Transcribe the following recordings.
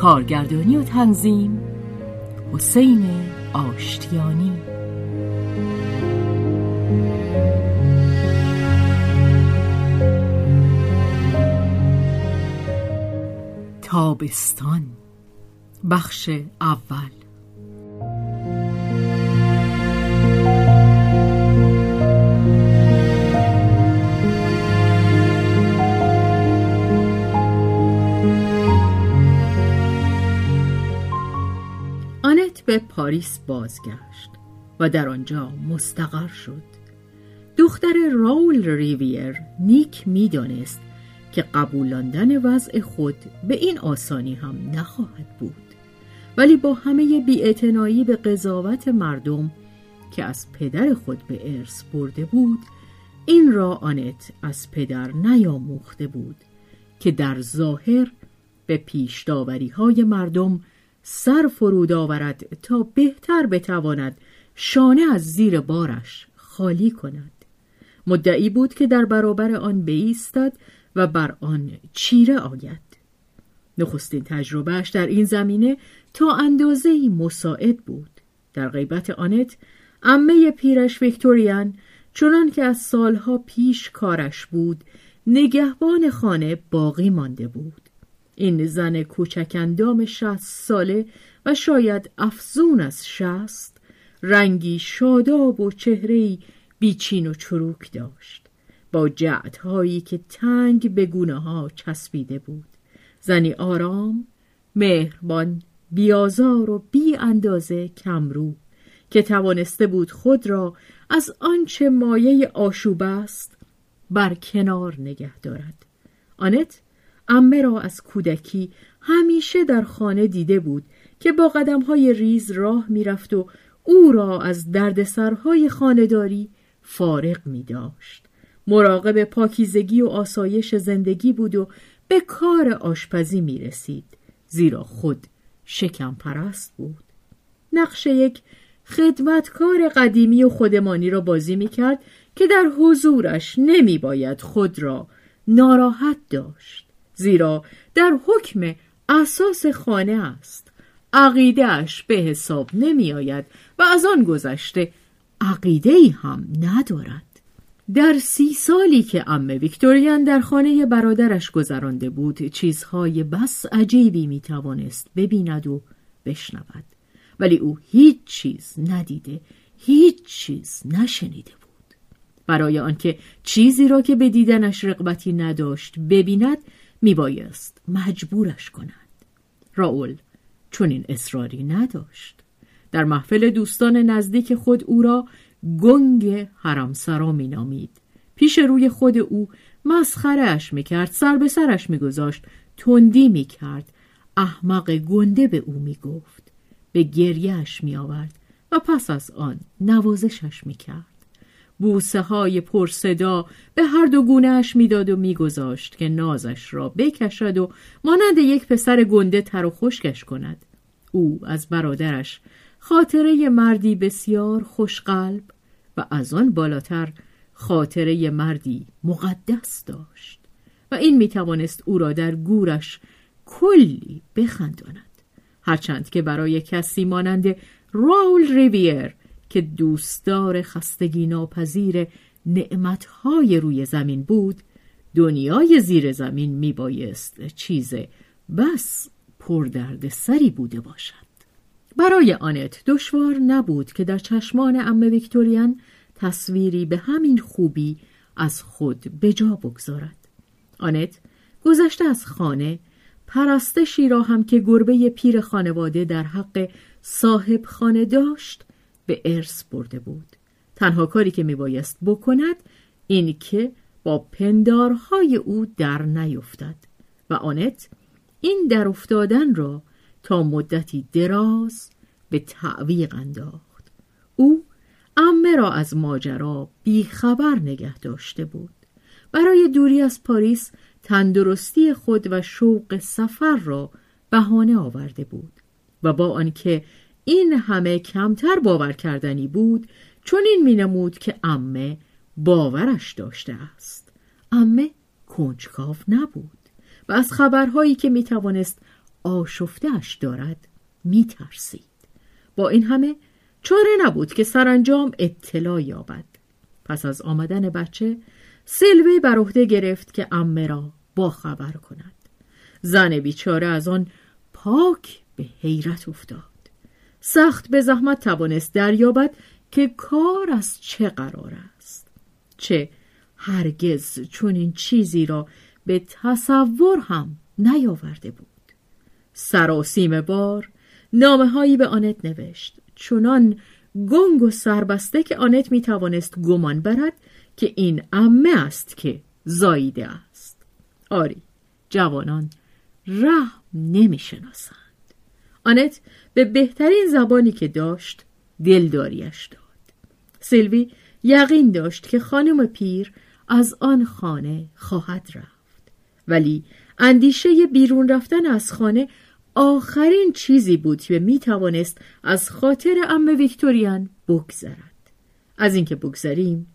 کارگردانی و تنظیم. حسین آشتیانی. تابستان. بخش اول. به پاریس بازگشت و در آنجا مستقر شد. دختر راول ریویر نیک می‌دانست که قبولاندن وضع خود به این آسانی هم نخواهد بود. ولی با همه بیاعتنایی به قضاوت مردم که از پدر خود به ارث برده بود این را آنت از پدر نیاموخته بود که در ظاهر به پیش های مردم سر فرود آورد تا بهتر بتواند شانه از زیر بارش خالی کند. مدعی بود که در برابر آن بیستد و بر آن چیره آید. نخستین تجربهش در این زمینه تا اندازه مساعد بود. در غیبت آنت امه پیرش ویکتوریان چنان که از سالها پیش کارش بود نگهبان خانه باقی مانده بود. این زن کوچک اندام شست ساله و شاید افزون از شست رنگی شاداب و چهرهی بیچین و چروک داشت. با جعدهایی که تنگ به گونه ها چسبیده بود. زنی آرام مهربان بیازار و بی اندازه کمرو که توانسته بود خود را از آنچه مایه آشوب است بر کنار نگه دارد. آنت امه را از کودکی همیشه در خانه دیده بود که با قدمهای ریز راه می‌رفت و او را از دردسرهای خانهداری فارغ می داشت. مراقب پاکیزگی و آسایش زندگی بود و به کار آشپزی می رسید. زیرا خود شکم پرست بود. نقش یک خدمتکار قدیمی و خودمانی را بازی می کرد که در حضورش نمی باید خود را ناراحت داشت. زیرا در حکم اساس خانه است. عقیدهش به حساب نمی آید و از آن گذشته عقیده ای هم ندارد. در سی سالی که امه ویکتوریان در خانه برادرش گذرانده بود چیزهای بس عجیبی می توانست ببیند و بشنود. ولی او هیچ چیز ندیده هیچ چیز نشنیده بود. برای آنکه چیزی را که به دیدنش رقبتی نداشت ببیند میبایست مجبورش کند. راول چون این اصراری نداشت. در محفل دوستان نزدیک خود او را گنگ حرمسرا مینامید. پیش روی خود او مسخرهش می‌کرد سر به سرش میگذاشت تندی می‌کرد. احمق گنده به او می‌گفت. به گریهش میآورد و پس از آن نوازشش می‌کرد. بوسه های پرصدا به هر دو گونهش می‌داد و میگذاشت که نازش را بکشد و مانند یک پسر گنده تر و خشکش کند. او از برادرش خاطره مردی بسیار خوشقلب و از آن بالاتر خاطره مردی مقدس داشت و این می‌توانست او را در گورش کلی بخنداند هرچند که برای کسی مانند راول ریویر که دوستدار خستگی ناپذیر نعمتهای روی زمین بود دنیای زیر زمین میبایست چیز بس پردرد سری بوده باشد. برای آنت دشوار نبود که در چشمان ام ویکتوریان تصویری به همین خوبی از خود به جا بگذارد. آنت گذشته از خانه پرستشی را هم که گربه پیر خانواده در حق صاحب خانه داشت به ارث برده بود. تنها کاری که میبایست بکند این که با پندارهای او در نیفتد و آنت این در افتادن را تا مدتی دراز به تعویق انداخت. او امه را از ماجرا بیخبر نگه داشته بود. برای دوری از پاریس تندرستی خود و شوق سفر را بهانه آورده بود و با آنکه این همه کمتر باور کردنی بود چون این مینمود که امه باورش داشته است. امه کنجکاو نبود و از خبرهایی که می‌توانست آشفتهش دارد میترسید. با این همه چاره نبود که سرانجام اطلاع یابد. پس از آمدن بچه سلوی بر عهده گرفت که امه را با خبر کند. زن بیچاره از آن پاک به حیرت افتاد. سخت به زحمت توانست دریابد که کار از چه قرار است. چه هرگز چون این چیزی را به تصور هم نیاورده بود. سراسیم بار نامه هایی به آنت نوشت چونان گنگ و سربسته که آنت می توانست گمان برد که این امه است که زاییده است. آری جوانان رحم نمی شناسند آنت به بهترین زبانی که داشت دلداریش داد. سیلوی یقین داشت که خانم پیر از آن خانه خواهد رفت. ولی اندیشه بیرون رفتن از خانه آخرین چیزی بود که می توانست از خاطر ام ویکتوریان بگذرد. از اینکه بگذریم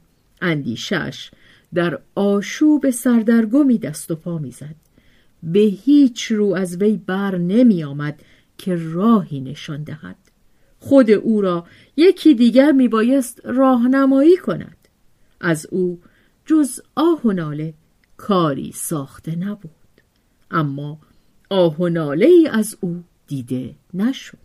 اندیشش در آشوب سردرگمی دست و پا می‌زد. به هیچ رو از وی بر نمی آمد که راهی نشان دهد. خود او را یکی دیگر می بایست راهنمایی کند. از او جز آه و ناله کاری ساخته نبود. اما آه و ناله ای از او دیده نشد.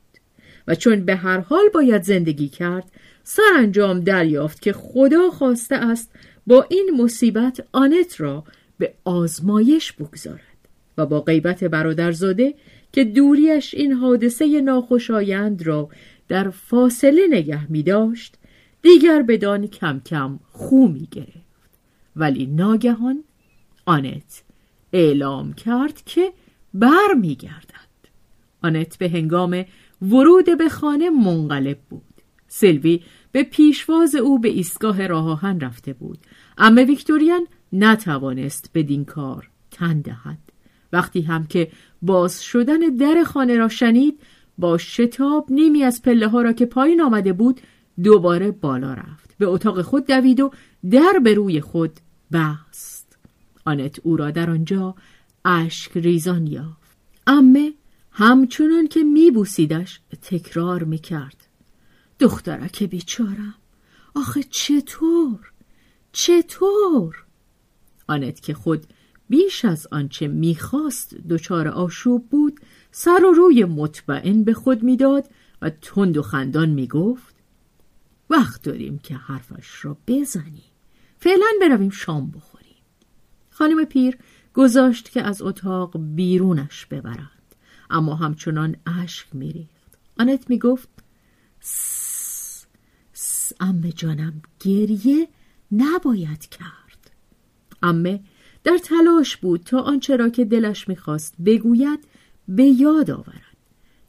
و چون به هر حال باید زندگی کرد سرانجام دریافت که خدا خواسته است با این مصیبت آنت را به آزمایش بگذارد و با غیبت برادرزاده که دوریش این حادثه ناخوشایند را در فاصله نگه می داشت دیگر بدان کم کم خو می گرفت. ولی ناگهان آنت اعلام کرد که بر می گردد. آنت به هنگام ورود به خانه منقلب بود. سلوی به پیشواز او به ایستگاه راه رفته بود. اما ویکتوریان نتوانست بدین کار تن دهد. وقتی هم که باز شدن در خانه را شنید با شتاب نیمی از پله ها را که پایین آمده بود دوباره بالا رفت. به اتاق خود دوید و در به روی خود بست. آنت او را در آنجا اشک ریزان یافت. امه همچنان که میبوسیدش تکرار می‌کرد دخترک بیچارم. آخه چطور؟ چطور؟ آنت که خود بیش از آنچه می‌خواست دچار آشوب بود سر و روی مطمئن به خود می‌داد و تند و خندان می‌گفت وقت داریم که حرفش را بزنیم. فعلا برویم شام بخوریم. خانم پیر گذاشت که از اتاق بیرونش ببرند اما همچنان اشک میریخت. آنت می‌گفت امه جانم گریه نباید کرد. امه در تلاش بود تا آنچه را که دلش می‌خواست بگوید به یاد آورد.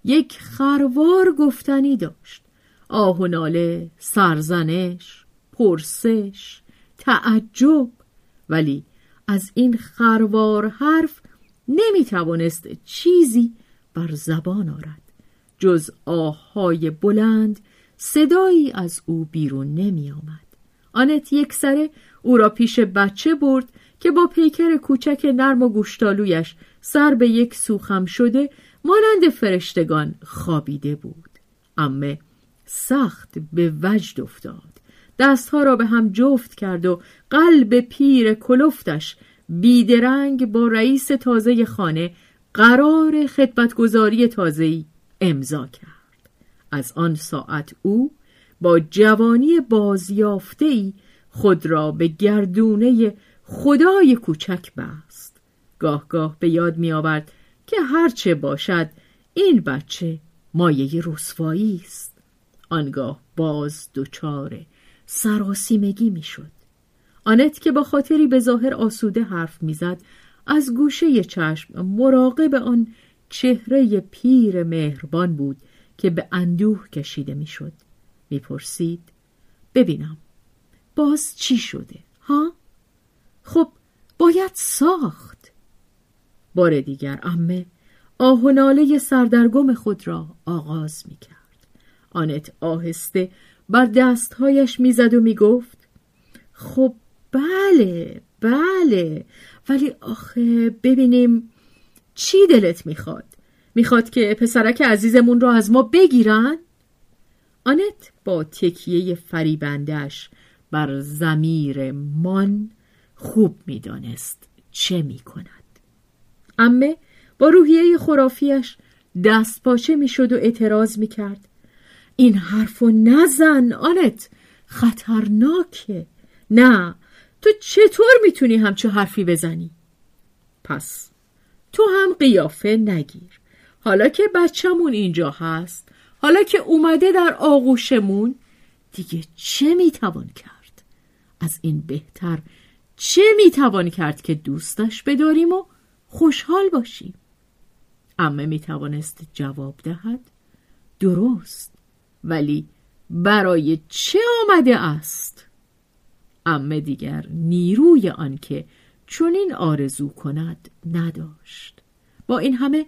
یک خروار گفتنی داشت. آه و ناله سرزنش پرسش تعجب. ولی از این خروار حرف نمی‌توانست چیزی بر زبان آرد. جز آهای بلند صدایی از او بیرون نمی آمد. آنت یک سره او را پیش بچه برد که با پیکر کوچک نرم و گوشتالویش سر به یک سوخم شده مانند فرشتگان خوابیده بود. امه سخت به وجد افتاد دستها را به هم جفت کرد و قلب پیر کلفتش بیدرنگ با رئیس تازه خانه قرار خدمتگذاری تازه‌ای امضا کرد از آن ساعت او با جوانی بازیافته‌ای خود را به گردونه خدای کوچک بست. گاه گاه به یاد می آورد که هرچه باشد این بچه مایه رسوایی است. آنگاه باز دچار سراسیمگی می‌شد آنت که با خاطری به ظاهر آسوده حرف می‌زد از گوشه چشم مراقب آن چهره پیر مهربان بود که به اندوه کشیده می‌شد می‌پرسید ببینم باز چی شده؟ ها؟ خب باید ساخت. بار دیگر امه آه و ناله سردرگم خود را آغاز می کرد. آنت آهسته بر دستهایش می‌زد و می‌گفت خب بله بله ولی آخه ببینیم چی دلت می‌خواد؟ می‌خواد که پسرک عزیزمون را از ما بگیرن؟ آنت با تکیه فریبندش بر زمیر مان خوب می‌دانست چه می‌کند. امه با روحیه خرافیش دست پاچه می‌شد و اعتراض می‌کرد. این حرفو نزن آنت. خطرناکه. نه تو چطور می‌تونی همچه حرفی بزنی؟ پس تو هم قیافه نگیر. حالا که بچهمون اینجا هست حالا که اومده در آغوشمون دیگه چه می‌توان کرد؟ از این بهتر چه می‌توان کرد که دوستش بداریم و خوشحال باشیم؟ امه می‌توانست جواب دهد درست ولی برای چه آمده است؟ امه دیگر نیروی آنکه چنین آرزو کند نداشت. با این همه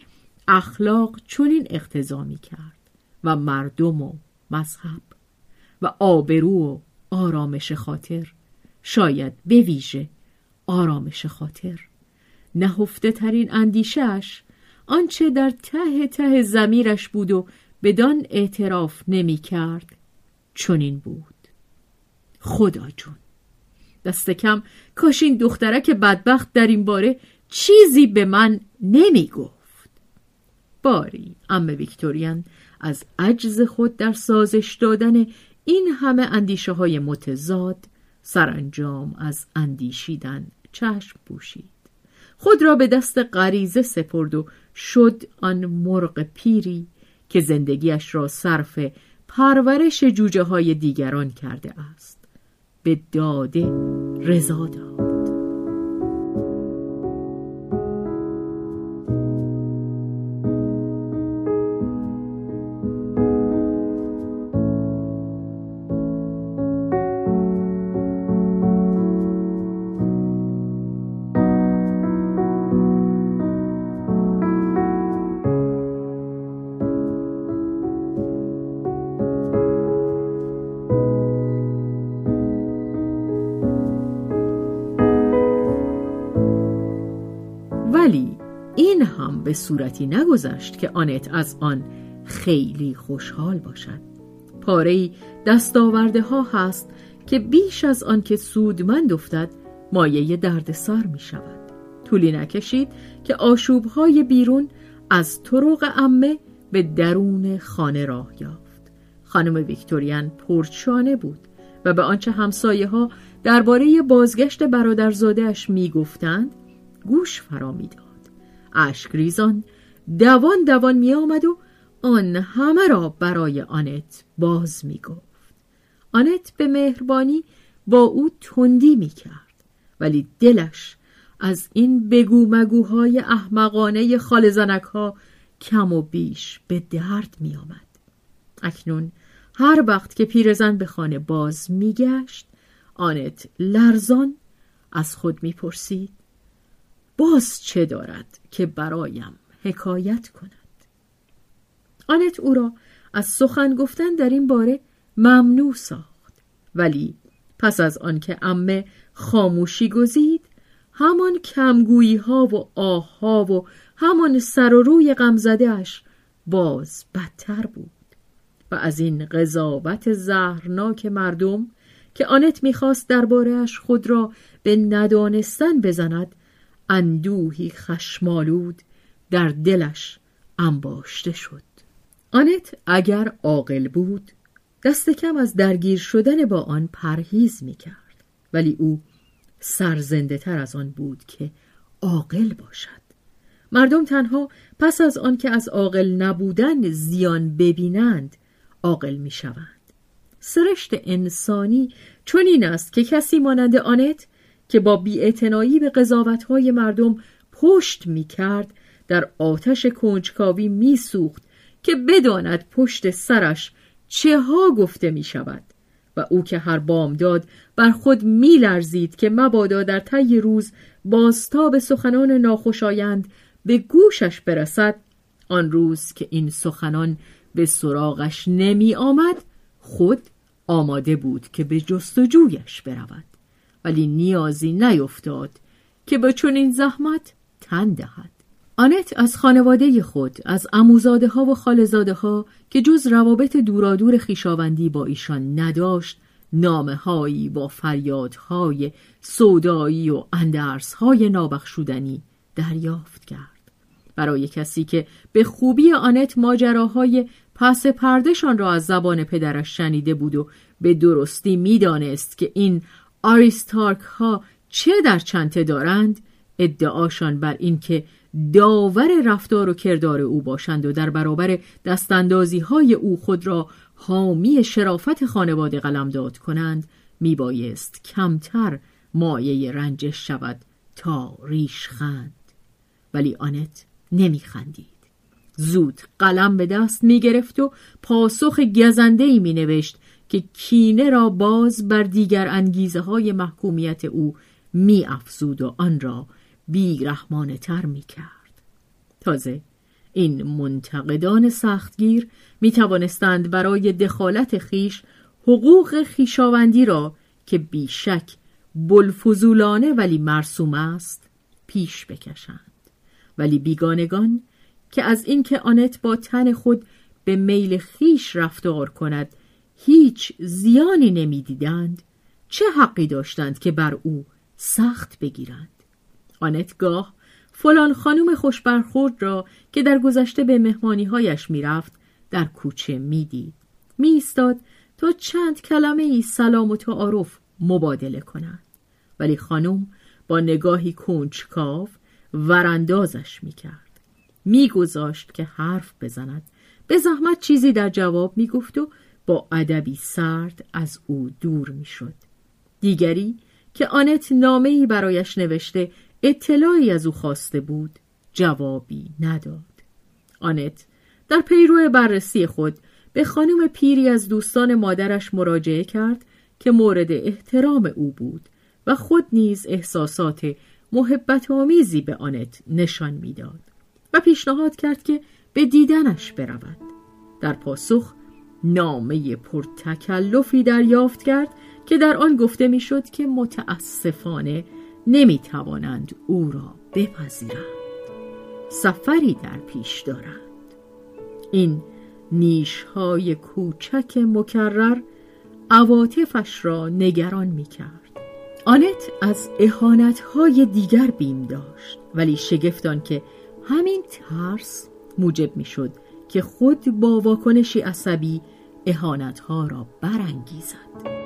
اخلاق چنین اقتضا کرد و مردم و مذهب و آبرو و آرامش خاطر شاید بویژه. آرامش خاطر. نهفته ترین اندیشش آنچه در ته ته زمیرش بود و بدان اعتراف نمی کرد چنین بود. خدا جون. دست کم کاش این دخترک بدبخت در این باره چیزی به من نمی گفت باری ام ویکتوریان از عجز خود در سازش دادن این همه اندیشه های متضاد سرانجام از اندیشیدن چشم پوشید. خود را به دست غریزه سپرد و شد آن مرغ پیری که زندگیش را صرف پرورش جوجه های دیگران کرده است. به داده رضا داد. به صورتی نگذشت که آنت از آن خیلی خوشحال باشد. پاره دستاورده ها هست که بیش از آن که سودمند افتد مایه دردسر می شود. طولی نکشید که آشوب های بیرون از طرق امه به درون خانه راه یافت. خانم ویکتوریان پرچانه بود و به آنچه همسایه ها درباره بازگشت برادرزادهش می‌گفتند گوش فرا می‌داد. اشکریزان. دوان دوان می آمد و آن همه را برای آنت باز می گفت. آنت به مهربانی با او تندی می کرد ولی دلش از این بگو مگوهای احمقانه خال زنک ها کم و بیش به درد می آمد. اکنون هر وقت که پیرزن به خانه باز میگشت آنت لرزان از خود می‌پرسید باز چه دارد که برایم حکایت کند؟ آنت او را از سخن گفتن در این باره ممنوع ساخت ولی پس از آنکه امه خاموشی گزید همان کمگویی ها و آه ها و همان سر و روی غمزده باز بدتر بود و از این قضاوت زهرناک مردم که آنت می‌خواست دربارهش خود را به ندانستن بزند اندوهی خشمالود در دلش انباشته شد. آنت اگر عاقل بود دست کم از درگیر شدن با آن پرهیز می‌کرد. ولی او سرزنده تر از آن بود که عاقل باشد. مردم تنها پس از آن که از عاقل نبودن زیان ببینند عاقل می‌شوند. سرشت انسانی چنین است که کسی مانند آنت که با بیاعتنایی به قضاوتهای مردم پشت می‌کرد در آتش کنجکاوی میسوخت که بداند پشت سرش چه ها گفته می شود و او که هر بامداد بر خود می لرزید که مبادا در طی روز بازتاب سخنان ناخوشایند به گوشش برسد. آن روز که این سخنان به سراغش نمی آمد خود آماده بود که به جستجویش برود. ولی نیازی نیفتاد که به چنین زحمت تن دهد. آنت از خانواده خود از اموزاده ها و خالزاده ها که جز روابط دورادور خیشاوندی با ایشان نداشت نامه هایی با فریادهای سودایی و اندرس های نابخشودنی دریافت کرد. برای کسی که به خوبی آنت ماجراهای پس پردشان را از زبان پدرش شنیده بود و به درستی می‌دانست که این آریستارک ها چه در چنته دارند؟ ادعاشان بر اینکه داور رفتار و کردار او باشند و در برابر دستاندازی های او خود را حامی شرافت خانواده قلمداد کنند میبایست کمتر مایه رنجش شود تا ریش خند. ولی آنت نمیخندید. زود قلم به دست می‌گرفت و پاسخ گزنده ای می نوشت که کینه را باز بر دیگر انگیزه های محکومیت او می افزود و آن را بیرحمانه تر می کرد. تازه این منتقدان سختگیر می توانستند برای دخالت خیش حقوق خیشاوندی را که بیشک بلفزولانه ولی مرسوم است پیش بکشند ولی بیگانگان که از اینکه آنت با تن خود به میل خیش رفتار کند هیچ زیانی نمی‌دیدند چه حقی داشتند که بر او سخت بگیرند. آنت گاه فلان خانم خوشبرخورد را که در گذشته به مهمانیهایش می‌رفت در کوچه می‌دید. میایستاد تا چند کلمه ای سلام و تعارف مبادله کند ولی خانم با نگاهی کنجکاو وراندازش می‌کرد. میگذاشت که حرف بزند. به زحمت چیزی در جواب می‌گفت و با ادبی سرد از او دور می‌شد. دیگری که آنت نامه برایش نوشته اطلاعی از او خواسته بود جوابی نداد. آنت در پیرو بررسی خود به خانم پیری از دوستان مادرش مراجعه کرد که مورد احترام او بود و خود نیز احساسات محبت آمیزی به آنت نشان می‌داد و پیشنهاد کرد که به دیدنش برود. در پاسخ نامه پرتکلفی دریافت کرد که در آن گفته می‌شد که متاسفانه نمی توانند او را بپذیرند. سفری در پیش دارند. این نیشهای کوچک مکرر عواطفش را نگران می کرد آنت از احانتهای دیگر بیم داشت ولی شگفتان که همین ترس موجب می شد که خود با واکنشی عصبی احانتها را برانگیزد.